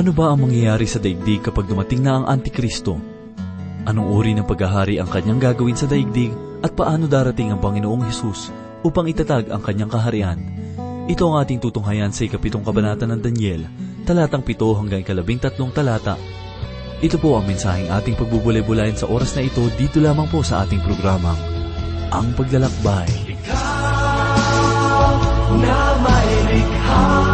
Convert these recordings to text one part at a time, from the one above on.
Ano ba ang mangyayari sa daigdig kapag dumating na ang Antikristo? Anong uri ng paghahari ang kanyang gagawin sa daigdig at paano darating ang Panginoong Hesus upang itatag ang kanyang kaharian? Ito ang ating tutunghayan sa ikapitong kabanata ng Daniel, talatang pito hanggang ikalabing tatlong talata. Ito po ang mensaheng ating pagbubulay-bulayan sa oras na ito dito lamang po sa ating programang, Ang Paglalakbay. na may likha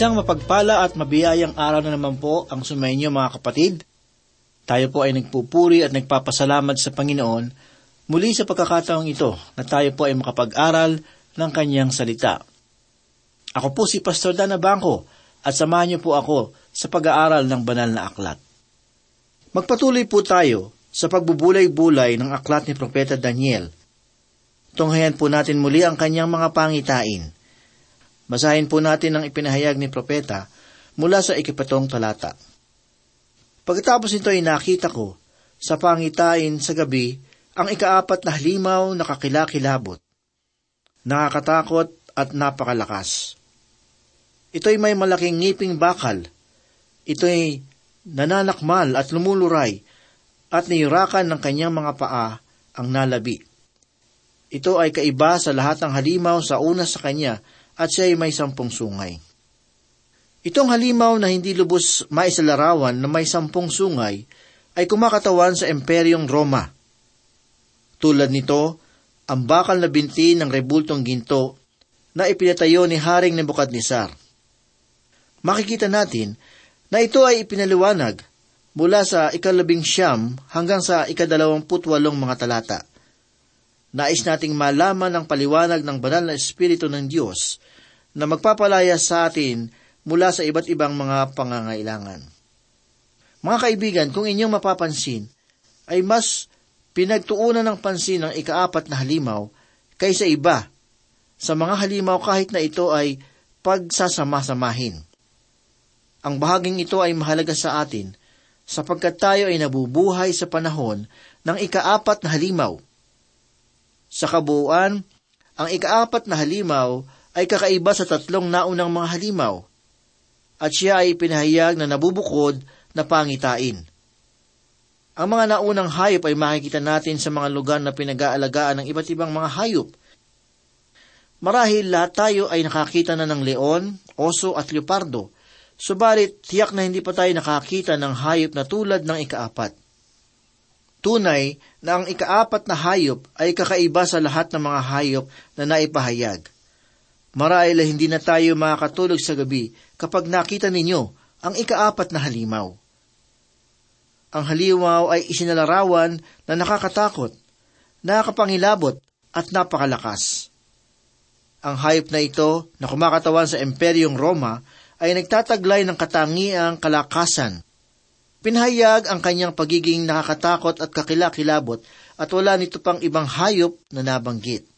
Isang mapagpala at mabiyayang araw na naman po ang sumainyo mga kapatid. Tayo po ay nagpupuri at nagpapasalamat sa Panginoon muli sa pagkakataong ito na tayo po ay makapag-aral ng kanyang salita. Ako po si Pastor Dana Bangko at samahan niyo po ako sa pag-aaral ng banal na aklat. Magpatuloy po tayo sa pagbubulay-bulay ng aklat ni Propeta Daniel. Tunghayan po natin muli ang kanyang mga pangitain. Basahin po natin ang ipinahayag ni Propeta mula sa ikipatong talata. Pagkatapos nito ay nakita ko sa pangitain sa gabi ang ikaapat na halimaw na kakilakilabot. Nakakatakot at napakalakas. Ito'y may malaking ngiping bakal. Ito'y nananakmal at lumuluray at niyurakan ng kanyang mga paa ang nalabi. Ito ay kaiba sa lahat ng halimaw sa una sa kanya at siya ay may sampung sungay. Itong halimaw na hindi lubos maisalarawan na may sampung sungay ay kumakatawan sa Imperyong Roma. Tulad nito, ang bakal na binti ng rebultong ginto na ipinatayo ni Haring Nebukadnesar. Makikita natin na ito ay ipinaliwanag mula sa ikalabing siyam hanggang sa ikadalawamput walong mga talata. Nais nating malaman ang paliwanag ng banal na Espiritu ng Diyos na magpapalaya sa atin mula sa iba't ibang mga pangangailangan. Mga kaibigan, kung inyong mapapansin, ay mas pinagtuunan ng pansin ng ikaapat na halimaw kaysa iba sa mga halimaw kahit na ito ay pagsasama-samahin. Ang bahaging ito ay mahalaga sa atin sapagkat tayo ay nabubuhay sa panahon ng ikaapat na halimaw. Sa kabuuan, ang ikaapat na halimaw ay kakaiba sa tatlong naunang mga halimaw at siya ay pinahayag na nabubukod na pangitain. Ang mga naunang hayop ay makikita natin sa mga lugar na pinag-aalagaan ng iba't ibang mga hayop. Marahil lahat tayo ay nakakita na ng leon, oso at leopardo, subalit tiyak na hindi pa tayo nakakita ng hayop na tulad ng ikaapat. Tunay na ang ikaapat na hayop ay kakaiba sa lahat ng mga hayop na naipahayag. Marahil ay hindi na tayo makakatulog sa gabi kapag nakita ninyo ang ikaapat na halimaw. Ang halimaw ay isinalarawan na nakakatakot, nakakapangilabot at napakalakas. Ang hayop na ito na kumakatawan sa Imperyong Roma ay nagtataglay ng katangiang kalakasan. Pinahayag ang kanyang pagiging nakakatakot at kakilakilabot at wala nito pang ibang hayop na nabanggit.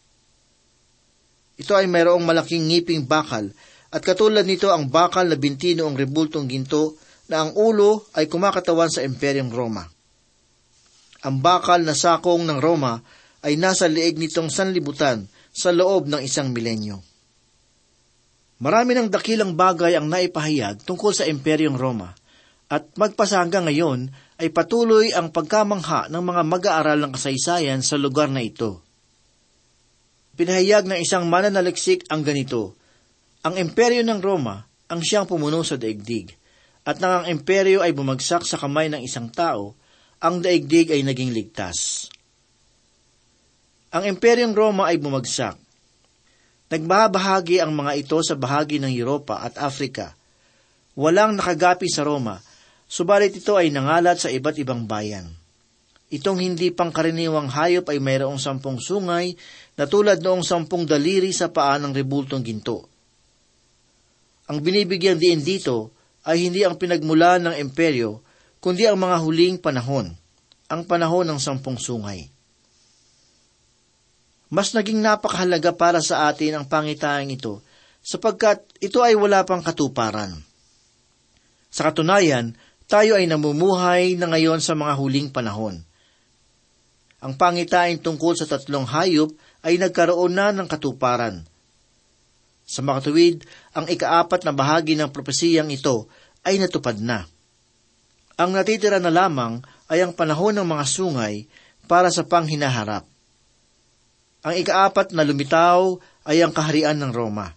Ito ay mayroong malaking ngiping bakal at katulad nito ang bakal na binti noong rebultong ginto na ang ulo ay kumakatawan sa Imperyong Roma. Ang bakal na sakong ng Roma ay nasa liig nitong sanlibutan sa loob ng isang milenyo. Marami ng dakilang bagay ang naipahayag tungkol sa Imperyong Roma at magpasa hanggang ngayon ay patuloy ang pagkamangha ng mga mag-aaral ng kasaysayan sa lugar na ito. Pinahayag ng isang mananaliksik ang ganito, Ang imperyo ng Roma ang siyang pumuno sa daigdig, at nang ang imperyo ay bumagsak sa kamay ng isang tao, ang daigdig ay naging ligtas. Ang imperyong Roma ay bumagsak. Nagbabahagi ang mga ito sa bahagi ng Europa at Afrika. Walang nakagapi sa Roma, subalit ito ay nangalat sa iba't ibang bayan. Itong hindi pangkaraniwang hayop ay mayroong sampung sungay na tulad noong sampung daliri sa paa ng rebultong ginto. Ang binibigyan diin dito ay hindi ang pinagmulan ng imperyo, kundi ang mga huling panahon, ang panahon ng sampung sungay. Mas naging napakahalaga para sa atin ang pangitaang ito sapagkat ito ay wala pang katuparan. Sa katunayan, tayo ay namumuhay na ngayon sa mga huling panahon. Ang pangitain tungkol sa tatlong hayop ay nagkaroon na ng katuparan. Sa makatuwid, ang ikaapat na bahagi ng propesiyang ito ay natupad na. Ang natitira na lamang ay ang panahon ng mga sungay para sa panghinaharap. Ang ikaapat na lumitaw ay ang kaharian ng Roma.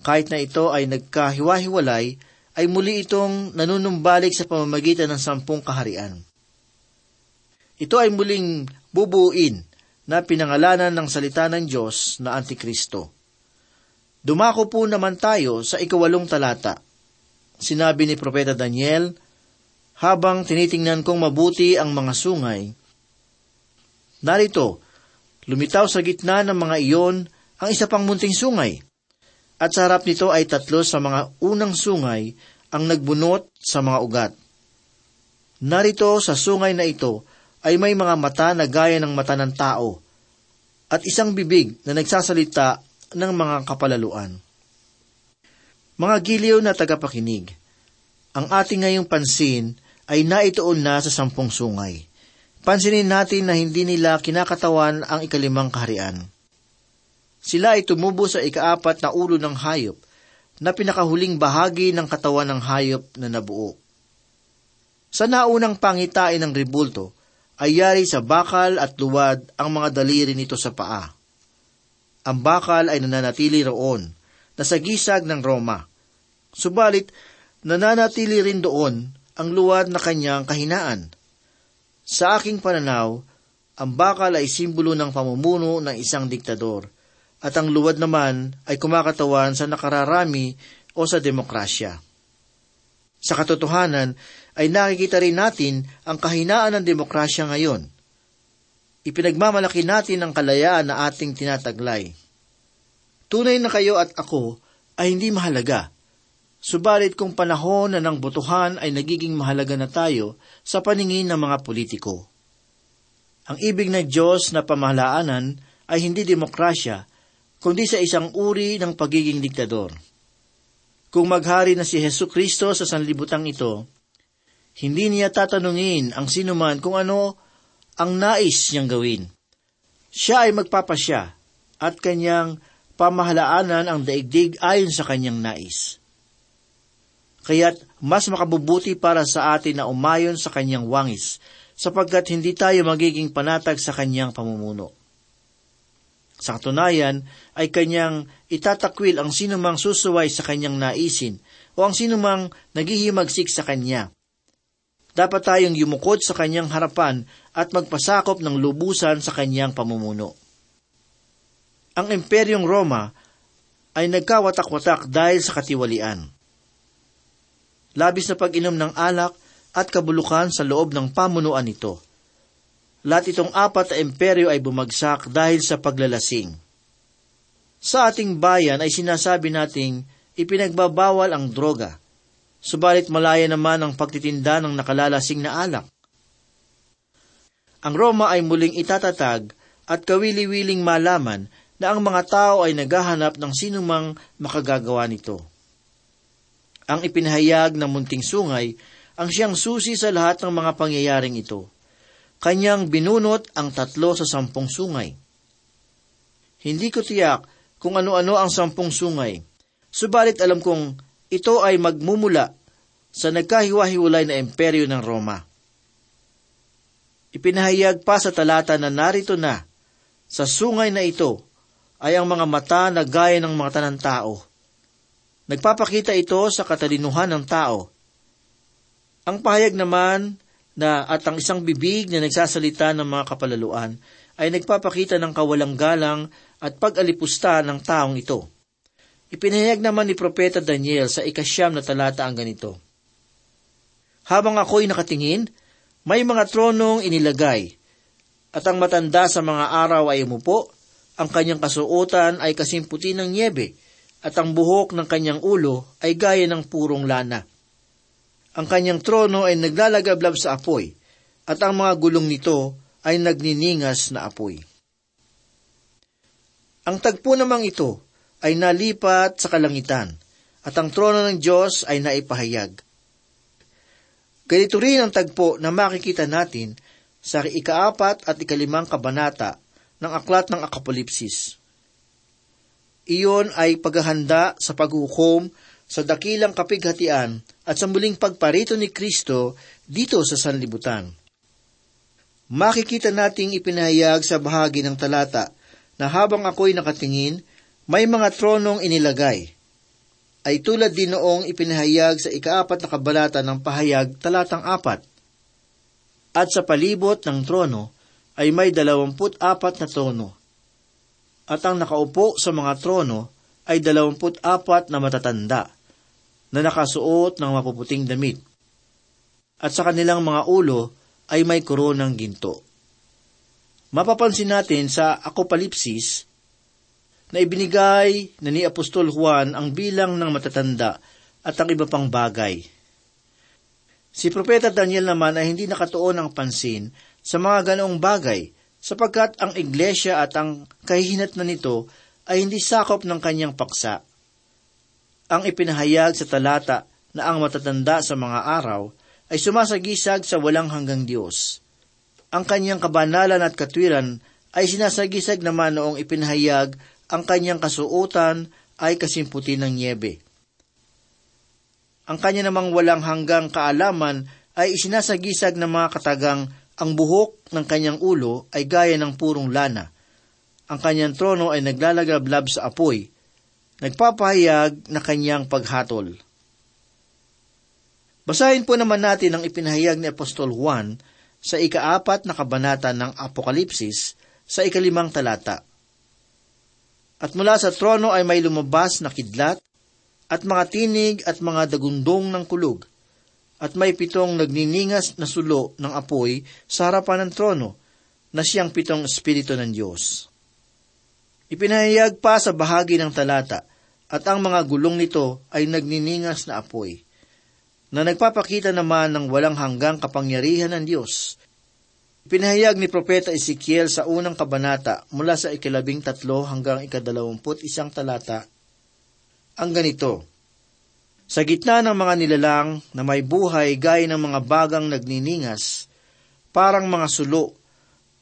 Kahit na ito ay nagkahiwa-hiwalay, ay muli itong nanunumbalik sa pamamagitan ng sampung kaharian. Ito ay muling bubuin na pinangalanan ng salita ng Diyos na Antikristo. Dumako po naman tayo sa ikawalong talata. Sinabi ni Propeta Daniel, habang tinitingnan kong mabuti ang mga sungay, Narito, lumitaw sa gitna ng mga iyon ang isa pang munting sungay, at sa harap nito ay tatlo sa mga unang sungay ang nagbunot sa mga ugat. Narito sa sungay na ito ay may mga mata na gaya ng mata ng tao, at isang bibig na nagsasalita ng mga kapalaluan. Mga giliw na tagapakinig, ang ating ngayong pansin ay naituon na sa sampung sungay. Pansinin natin na hindi nila kinakatawan ang ikalimang kaharian. Sila ay tumubo sa ikaapat na ulo ng hayop na pinakahuling bahagi ng katawan ng hayop na nabuo. Sa naunang pangitain ng ribulto, ay yari sa bakal at luwad ang mga daliri nito sa paa. Ang bakal ay nananatili roon, nasa gisag ng Roma. Subalit, nananatili rin doon ang luwad na kanyang kahinaan. Sa aking pananaw, ang bakal ay simbolo ng pamumuno ng isang diktador, at ang luwad naman ay kumakatawan sa nakararami o sa demokrasya. Sa katotohanan, ay nakikita rin natin ang kahinaan ng demokrasya ngayon. Ipinagmamalaki natin ang kalayaan na ating tinataglay. Tunay na kayo at ako ay hindi mahalaga. Subalit kung panahon na ng botohan ay nagiging mahalaga na tayo sa paningin ng mga politiko. Ang ibig ng Diyos na pamahalaanan ay hindi demokrasya, kundi sa isang uri ng pagiging diktador. Kung maghari na si Heso Kristo sa sanlibutang ito, hindi niya tatanungin ang sinuman kung ano ang nais niyang gawin. Siya ay magpapasya at kanyang pamahalaanan ang daigdig ayon sa kanyang nais. Kaya't mas makabubuti para sa atin na umayon sa kanyang wangis, sapagkat hindi tayo magiging panatag sa kanyang pamumuno. Sa katunayan ay kanyang itatakwil ang sinumang susuway sa kanyang naisin o ang sinumang naghihimagsik sa kanya. Dapat tayong yumukod sa kanyang harapan at magpasakop ng lubusan sa kanyang pamumuno. Ang Imperyong Roma ay nagkawatak-watak dahil sa katiwalian. Labis na pag-inom ng alak at kabulukan sa loob ng pamunuan nito. Lahat itong apat na imperyo ay bumagsak dahil sa paglalasing. Sa ating bayan ay sinasabi nating ipinagbabawal ang droga, subalit malaya naman ang pagtitinda ng nakalalasing na alak. Ang Roma ay muling itatatag at kawili-wiling malaman na ang mga tao ay naghahanap ng sinumang makagagawa nito. Ang ipinahayag ng munting sungay ang siyang susi sa lahat ng mga pangyayaring ito. Kanyang binunot ang tatlo sa sampung sungay. Hindi ko tiyak kung ano-ano ang sampung sungay, subalit alam kong ito ay magmumula sa nagkahiwa-hiwalay na imperyo ng Roma. Ipinahayag pa sa talata na narito na, sa sungay na ito ay ang mga mata na gaya ng mata ng tao. Nagpapakita ito sa katalinuhan ng tao. Ang pahayag naman na at ang isang bibig na nagsasalita ng mga kapalaluan ay nagpapakita ng kawalang galang at pag-alipusta ng taong ito. Ipinahayag naman ni Propeta Daniel sa ikasyam na talata ang ganito. Habang ako'y nakatingin, may mga tronong inilagay, at ang matanda sa mga araw ay umupo, ang kanyang kasuotan ay kasimputi ng niebe, at ang buhok ng kanyang ulo ay gaya ng purong lana. Ang kanyang trono ay naglalagablab sa apoy, at ang mga gulong nito ay nagniningas na apoy. Ang tagpo namang ito ay nalipat sa kalangitan, at ang trono ng Diyos ay naipahayag. Ganito rin ang tagpo na makikita natin sa ikaapat at ikalimang kabanata ng aklat ng Akapolipsis. Iyon ay paghahanda sa paghukom sa dakilang kapighatian at sa muling pagparito ni Kristo dito sa sanlibutan. Makikita nating ipinahayag sa bahagi ng talata na habang ako'y nakatingin, may mga tronong inilagay, ay tulad din noong ipinahayag sa ikaapat na kabalata ng pahayag talatang apat. At sa palibot ng trono ay may dalawamput apat na trono. At ang nakaupo sa mga trono ay dalawamput apat na matatanda, na nakasuot ng mapuputing damit. At sa kanilang mga ulo ay may koronang ginto. Mapapansin natin sa Akokalipsis na ibinigay na ni Apostol Juan ang bilang ng matatanda at ang iba pang bagay. Si Propeta Daniel naman ay hindi nakatuon ang pansin sa mga ganoong bagay sapagkat ang iglesia at ang kahihinat na nito ay hindi sakop ng kanyang paksa. Ang ipinahayag sa talata na ang matatanda sa mga araw ay sumasagisag sa walang hanggang Diyos. Ang kanyang kabanalan at katwiran ay sinasagisag naman noong ipinahayag ang kanyang kasuotan ay kasimputi ng niebe. Ang kanya namang walang hanggang kaalaman ay isinasagisag ng mga katagang ang buhok ng kanyang ulo ay gaya ng purong lana. Ang kanyang trono ay naglalagablab sa apoy, nagpapahayag na kanyang paghatol. Basahin po naman natin ang ipinahayag ni Apostol Juan sa ikaapat na kabanata ng Apokalipsis sa ikalimang talata. At mula sa trono ay may lumabas na kidlat, at mga tinig at mga dagundong ng kulog, at may pitong nagniningas na sulo ng apoy sa harapan ng trono, na siyang pitong espiritu ng Diyos. Ipinahayag pa sa bahagi ng talata, at ang mga gulong nito ay nagniningas na apoy, na nagpapakita naman ng walang hanggang kapangyarihan ng Diyos. Pinahayag ni Propeta Ezekiel sa unang kabanata mula sa ikalabing tatlo hanggang ikadalawamput isang talata ang ganito. Sa gitna ng mga nilalang na may buhay gaya ng mga bagang nagniningas, parang mga sulo,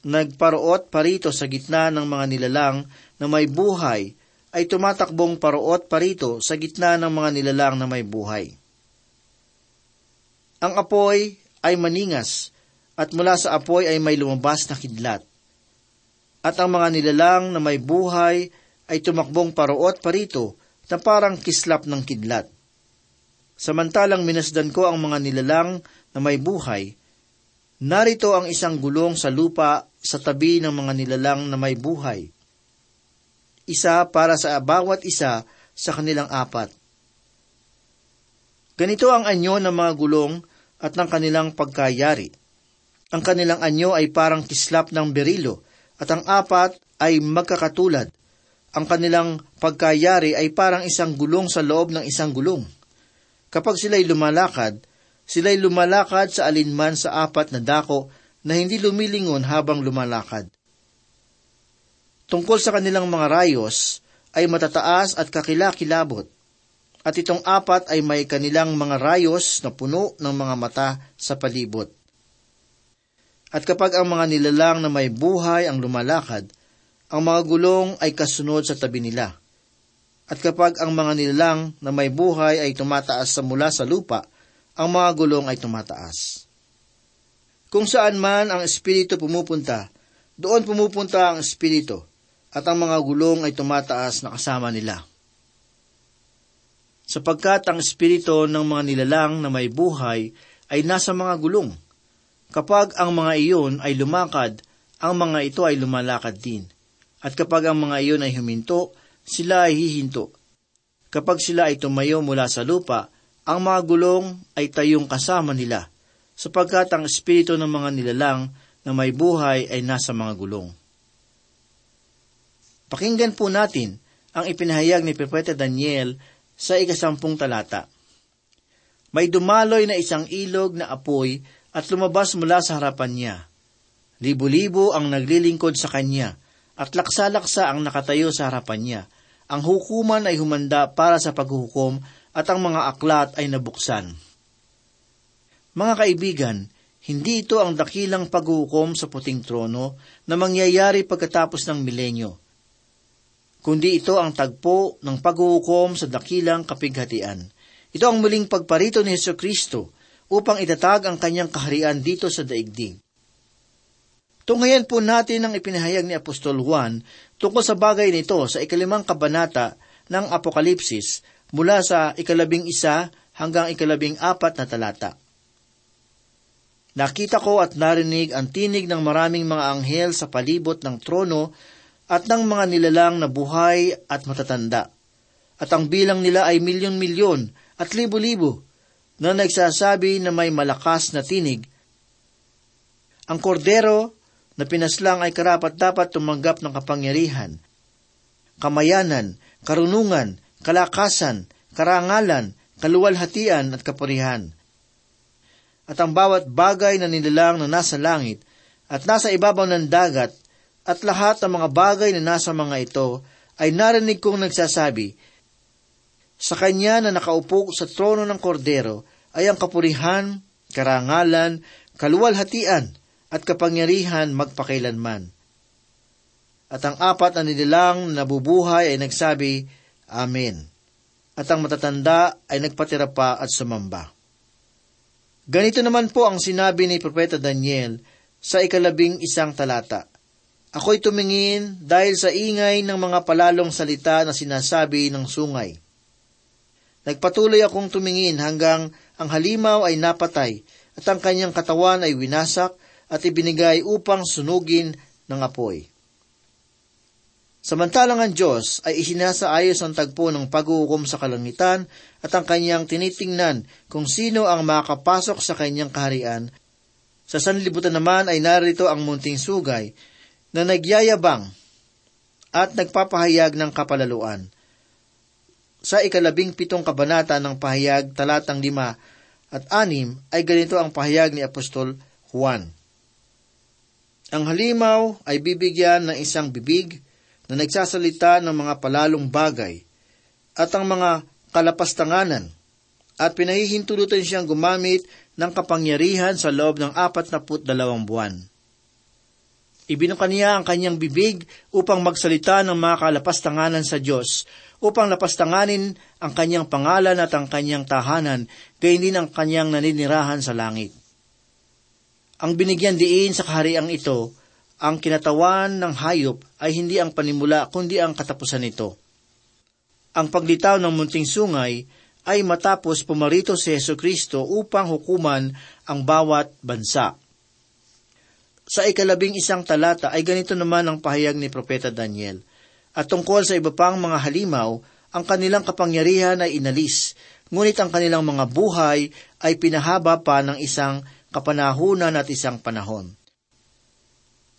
nagparoot parito sa gitna ng mga nilalang na may buhay, ay tumatakbong paroot parito sa gitna ng mga nilalang na may buhay. Ang apoy ay maningas, at mula sa apoy ay may lumabas na kidlat. At ang mga nilalang na may buhay ay tumakbong paroot parito na parang kislap ng kidlat. Samantalang minasdan ko ang mga nilalang na may buhay, narito ang isang gulong sa lupa sa tabi ng mga nilalang na may buhay. Isa para sa bawat isa sa kanilang apat. Ganito ang anyo ng mga gulong at ng kanilang pagkayari. Ang kanilang anyo ay parang kislap ng berilo, at ang apat ay magkakatulad. Ang kanilang pagkayari ay parang isang gulong sa loob ng isang gulong. Kapag sila'y lumalakad, sila'y lumalakad sa alinman sa apat na dako na hindi lumilingon habang lumalakad. Tungkol sa kanilang mga rayos, ay matataas at kakilakilabot. At itong apat ay may kanilang mga rayos na puno ng mga mata sa palibot. At kapag ang mga nilalang na may buhay ang lumalakad, ang mga gulong ay kasunod sa tabi nila. At kapag ang mga nilalang na may buhay ay tumataas sa mula sa lupa, ang mga gulong ay tumataas. Kung saan man ang Espiritu pumupunta, doon pumupunta ang Espiritu, at ang mga gulong ay tumataas na kasama nila. Sapagkat ang Espiritu ng mga nilalang na may buhay ay nasa mga gulong, Kapag ang mga iyon ay lumakad, ang mga ito ay lumalakad din. At kapag ang mga iyon ay huminto, sila ay hihinto. Kapag sila ay tumayo mula sa lupa, ang mga gulong ay tayong kasama nila, sapagkat ang espiritu ng mga nilalang na may buhay ay nasa mga gulong. Pakinggan po natin ang ipinahayag ni Propeta Daniel sa ikasampung talata. May dumaloy na isang ilog na apoy at lumabas mula sa harapan niya. Libo-libo ang naglilingkod sa kanya, at laksa-laksa ang nakatayo sa harapan niya. Ang hukuman ay humanda para sa paghuhukom, at ang mga aklat ay nabuksan. Mga kaibigan, hindi ito ang dakilang paghuhukom sa puting trono na mangyayari pagkatapos ng milenyo, kundi ito ang tagpo ng paghuhukom sa dakilang kapighatian. Ito ang muling pagparito ni Heso Kristo upang itatag ang kanyang kaharian dito sa daigdig. Tunghayan po natin ang ipinahayag ni Apostol Juan tungkol sa bagay nito sa ikalimang kabanata ng Apokalipsis mula sa ikalabing isa hanggang ikalabing apat na talata. Nakita ko at narinig ang tinig ng maraming mga anghel sa palibot ng trono at ng mga nilalang na buhay at matatanda. At ang bilang nila ay milyon-milyon at libo-libo na nagsasabi na may malakas na tinig. Ang kordero na pinaslang ay karapat dapat tumanggap ng kapangyarihan, kamayanan, karunungan, kalakasan, karangalan, kaluwalhatian at kapurihan. At ang bawat bagay na nilalang na nasa langit at nasa ibabaw ng dagat at lahat ng mga bagay na nasa mga ito ay narinig kong nagsasabi, sa kanya na nakaupo sa trono ng kordero ay ang kapurihan, karangalan, kaluwalhatian, at kapangyarihan magpakailanman. At ang apat na nilalang nabubuhay ay nagsabi, Amen. At ang matatanda ay nagpatira pa at sumamba. Ganito naman po ang sinabi ni Propeta Daniel sa ikalabing isang talata. Ako'y tumingin dahil sa ingay ng mga palalong salita na sinasabi ng sungay. Nagpatuloy akong tumingin hanggang ang halimaw ay napatay at ang kanyang katawan ay winasak at ibinigay upang sunugin ng apoy. Samantalang ang Diyos ay isinasaayos ang tagpo ng paghuhukom sa kalangitan at ang kanyang tinitingnan kung sino ang makapasok sa kanyang kaharian. Sa sanlibutan naman ay narito ang munting sugay na nagyayabang at nagpapahayag ng kapalaluan sa ikalabing pitong kabanata ng pahayag talatang lima at anim ay ganito ang pahayag ni Apostol Juan. Ang halimaw ay bibigyan ng isang bibig na nagsasalita ng mga palalong bagay at ang mga kalapastanganan at pinahihintulutan siyang gumamit ng kapangyarihan sa loob ng apat na put dalawang buwan. Ibinuka niya ang kanyang bibig upang magsalita ng mga kalapastanganan sa Diyos, upang lapastanganin ang kanyang pangalan at ang kanyang tahanan, gayon din ang kanyang naninirahan sa langit. Ang binigyan diin sa kahariang ito, ang kinatawan ng hayop ay hindi ang panimula kundi ang katapusan nito. Ang paglitaw ng munting sungay ay matapos pumarito si Yesu Kristo upang hukuman ang bawat bansa. Sa ikalabing isang talata ay ganito naman ang pahayag ni Propeta Daniel. At tungkol sa iba pang mga halimaw, ang kanilang kapangyarihan ay inalis, ngunit ang kanilang mga buhay ay pinahaba pa ng isang kapanahunan at isang panahon.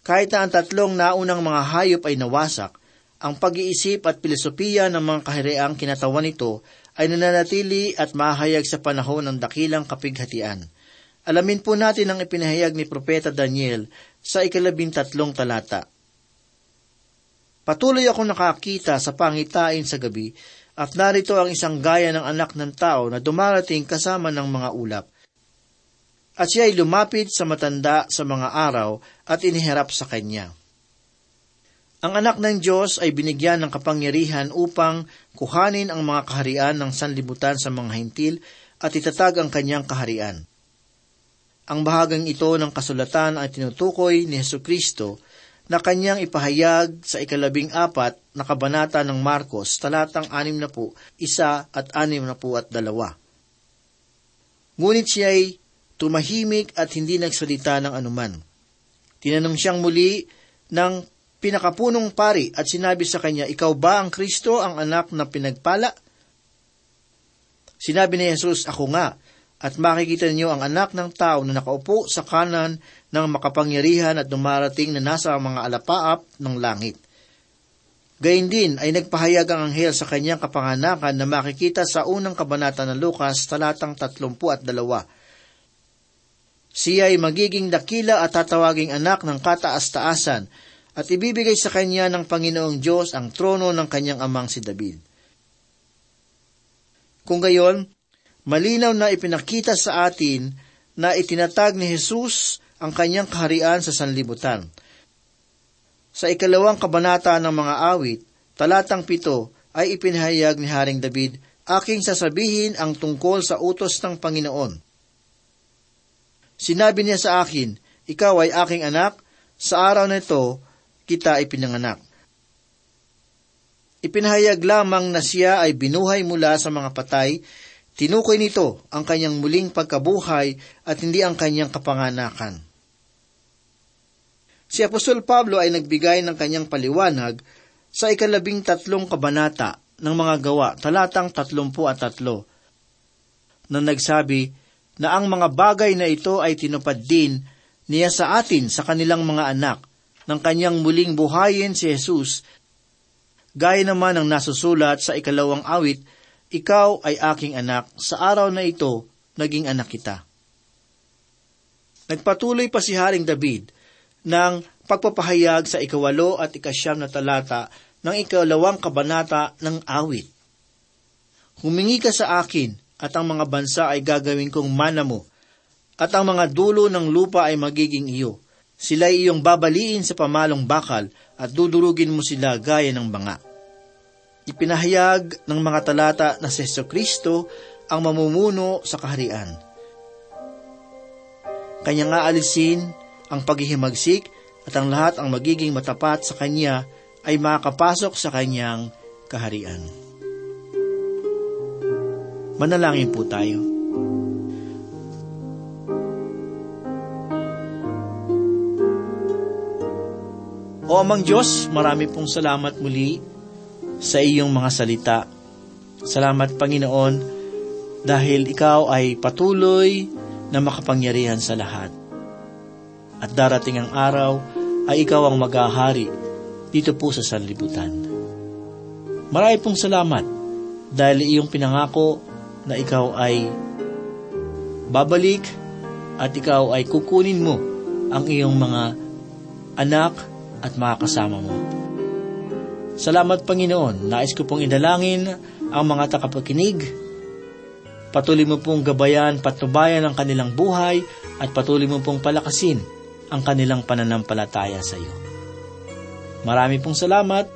Kahit na ang tatlong naunang mga hayop ay nawasak, ang pag-iisip at filosofiya ng mga kahiriang kinatawan nito ay nananatili at mahayag sa panahon ng dakilang kapighatian. Alamin po natin ang ipinahayag ni Propeta Daniel sa ikalabintatlong talata. Patuloy akong nakakita sa pangitain sa gabi at narito ang isang gaya ng anak ng tao na dumarating kasama ng mga ulap. At siya ay lumapit sa matanda sa mga araw at iniharap sa kanya. Ang anak ng Diyos ay binigyan ng kapangyarihan upang kuhanin ang mga kaharian ng sanlibutan sa mga hintil at itatag ang kanyang kaharian. Ang bahagang ito ng kasulatan ay tinutukoy ni Heso Kristo na kanyang ipahayag sa ikalabing apat na kabanata ng Marcos, talatang anim na po, isa at anim na po at dalawa. Ngunit siya ay tumahimik at hindi nagsalita ng anuman. Tinanong siyang muli ng pinakapunong pari at sinabi sa kanya, Ikaw ba ang Kristo, ang anak na pinagpala? Sinabi ni Jesus, Ako nga, at makikita niyo ang anak ng tao na nakaupo sa kanan ng makapangyarihan at dumarating na nasa mga alapaap ng langit. Gayun din ay nagpahayag ang anghel sa kanyang kapanganakan na makikita sa unang kabanata ng Lukas talatang 30 at dalawa. Siya ay magiging dakila at tatawaging anak ng kataas-taasan at ibibigay sa kanya ng Panginoong Diyos ang trono ng kanyang amang si David. Kung gayon, malinaw na ipinakita sa atin na itinatag ni Jesus ang kanyang kaharian sa sanlibutan. Sa ikalawang kabanata ng mga awit, talatang pito, ay ipinahayag ni Haring David, aking sasabihin ang tungkol sa utos ng Panginoon. Sinabi niya sa akin, ikaw ay aking anak, sa araw na ito, kita ipinanganak. Ipinahayag lamang na siya ay binuhay mula sa mga patay, tinukoy nito ang kanyang muling pagkabuhay at hindi ang kanyang kapanganakan. Si Apostol Pablo ay nagbigay ng kanyang paliwanag sa ikalabing tatlong kabanata ng mga gawa, talatang tatlumpu at tatlo, na nagsabi na ang mga bagay na ito ay tinupad din niya sa atin sa kanilang mga anak, ng kanyang muling buhayin si Jesus Gaya naman ang nasusulat sa ikalawang awit, Ikaw ay aking anak, sa araw na ito, naging anak kita. Nagpatuloy pa si Haring David ng pagpapahayag sa ikawalo at ikasyam na talata ng ikalawang kabanata ng awit. Humingi ka sa akin at ang mga bansa ay gagawin kong mana mo, at ang mga dulo ng lupa ay magiging iyo. Sila ay iyong babaliin sa pamalong bakal at dudurugin mo sila gaya ng banga. Ipinahayag ng mga talata na si Yeso Kristo ang mamumuno sa kaharian. Kanya nga alisin ang paghihimagsik at ang lahat ang magiging matapat sa Kanya ay makakapasok sa Kanyang kaharian. Manalangin po tayo. O amang Diyos, marami pong salamat muli sa iyong mga salita. Salamat Panginoon dahil ikaw ay patuloy na makapangyarihan sa lahat. At darating ang araw ay ikaw ang maghahari dito po sa sanlibutan. Marami pong salamat dahil iyong pinangako na ikaw ay babalik at ikaw ay kukunin mo ang iyong mga anak at mga kasama mo. Salamat Panginoon, nais ko pong idalangin ang mga takapakinig. Patuloy mo pong gabayan, patubayan ang kanilang buhay at patuloy mo pong palakasin ang kanilang pananampalataya sa iyo. Marami pong salamat.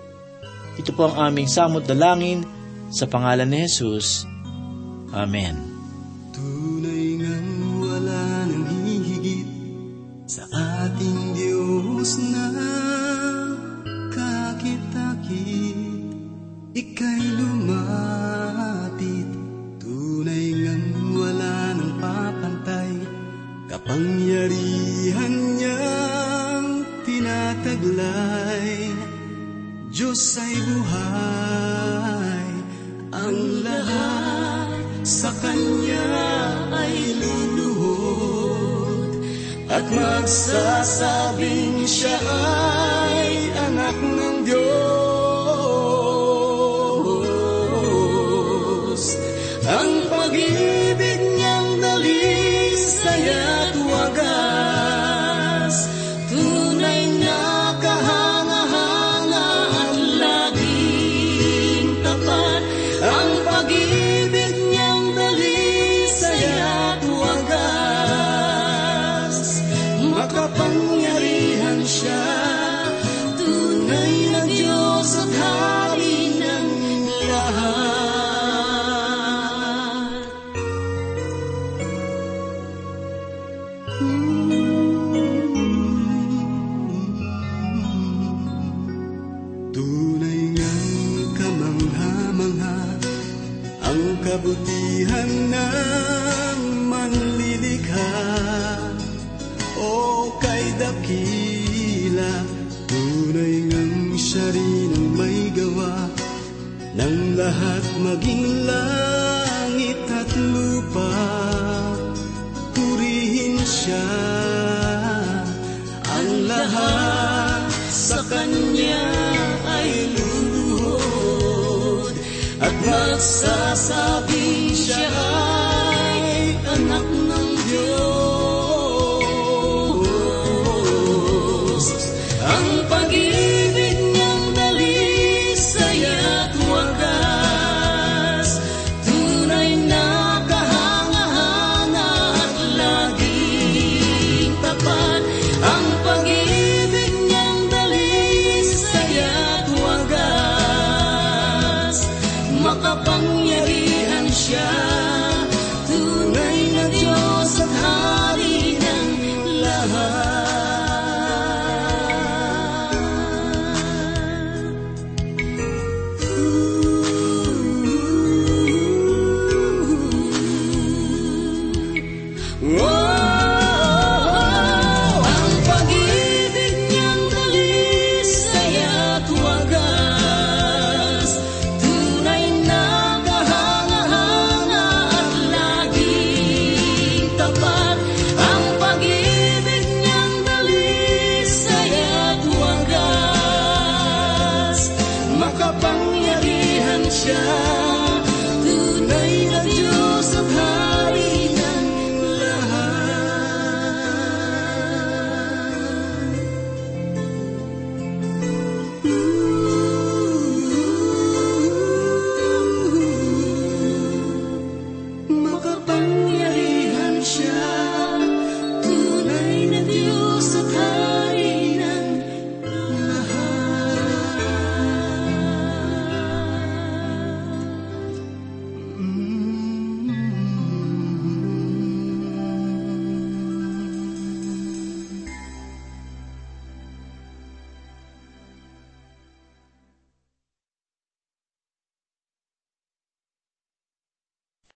Ito po ang aming samot dalangin sa pangalan ni Jesus. Amen. Kapangyarihan niyang tinataglay Diyos ay buhay. Ang lahat sa Kanya ay luluhod At magsasabing siya ay